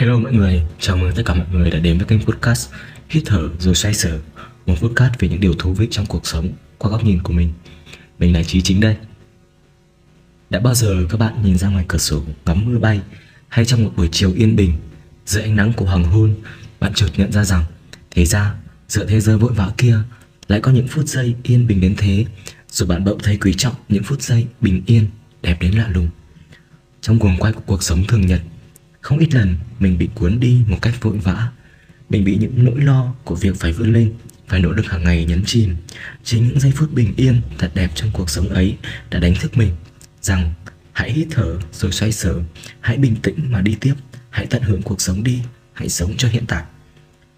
Hello mọi người, chào mừng tất cả mọi người đã đến với kênh podcast Hít thở rồi xoay sở Một podcast về những điều thú vị trong cuộc sống qua góc nhìn của mình. Mình là Trí Chính đây. Đã bao giờ các bạn nhìn ra ngoài cửa sổ ngắm mưa bay Hay trong một buổi chiều yên bình Dưới ánh nắng của hoàng hôn Bạn chợt nhận ra rằng Thế ra, giữa thế giới vội vã kia Lại có những phút giây yên bình đến thế Rồi bạn bỗng thấy quý trọng những phút giây bình yên Đẹp đến lạ lùng. Trong cuồng quay của cuộc sống thường nhật không ít lần mình bị cuốn đi một cách vội vã. Mình bị những nỗi lo của việc phải vươn lên, Phải nỗ lực hàng ngày nhấn chìm. Chính những giây phút bình yên, thật đẹp trong cuộc sống ấy đã đánh thức mình, Rằng hãy hít thở rồi xoay sở, Hãy bình tĩnh mà đi tiếp, Hãy tận hưởng cuộc sống đi, Hãy sống cho hiện tại.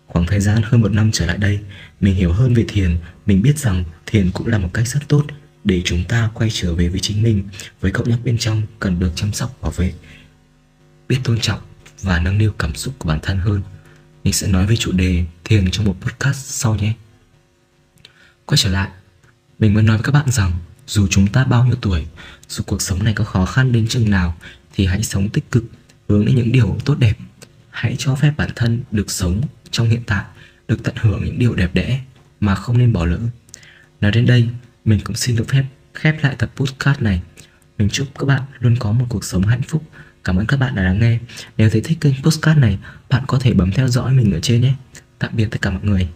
Khoảng thời gian hơn một năm trở lại đây, Mình hiểu hơn về thiền. Mình biết rằng thiền cũng là một cách rất tốt Để chúng ta quay trở về với chính mình, Với cậu nhóc bên trong cần được chăm sóc, bảo vệ biết tôn trọng và nâng niu cảm xúc của bản thân hơn. Mình sẽ nói về chủ đề thiền trong một podcast sau nhé. Quay trở lại, mình muốn nói với các bạn rằng, dù chúng ta bao nhiêu tuổi, dù cuộc sống này có khó khăn đến chừng nào, thì hãy sống tích cực, hướng đến những điều tốt đẹp. Hãy cho phép bản thân được sống trong hiện tại, được tận hưởng những điều đẹp đẽ mà không nên bỏ lỡ. Nói đến đây, mình cũng xin được phép khép lại tập podcast này. Mình chúc các bạn luôn có một cuộc sống hạnh phúc Cảm ơn các bạn đã lắng nghe. Nếu thấy thích kênh postcard này, bạn có thể bấm theo dõi mình ở trên nhé. Tạm biệt tất cả mọi người.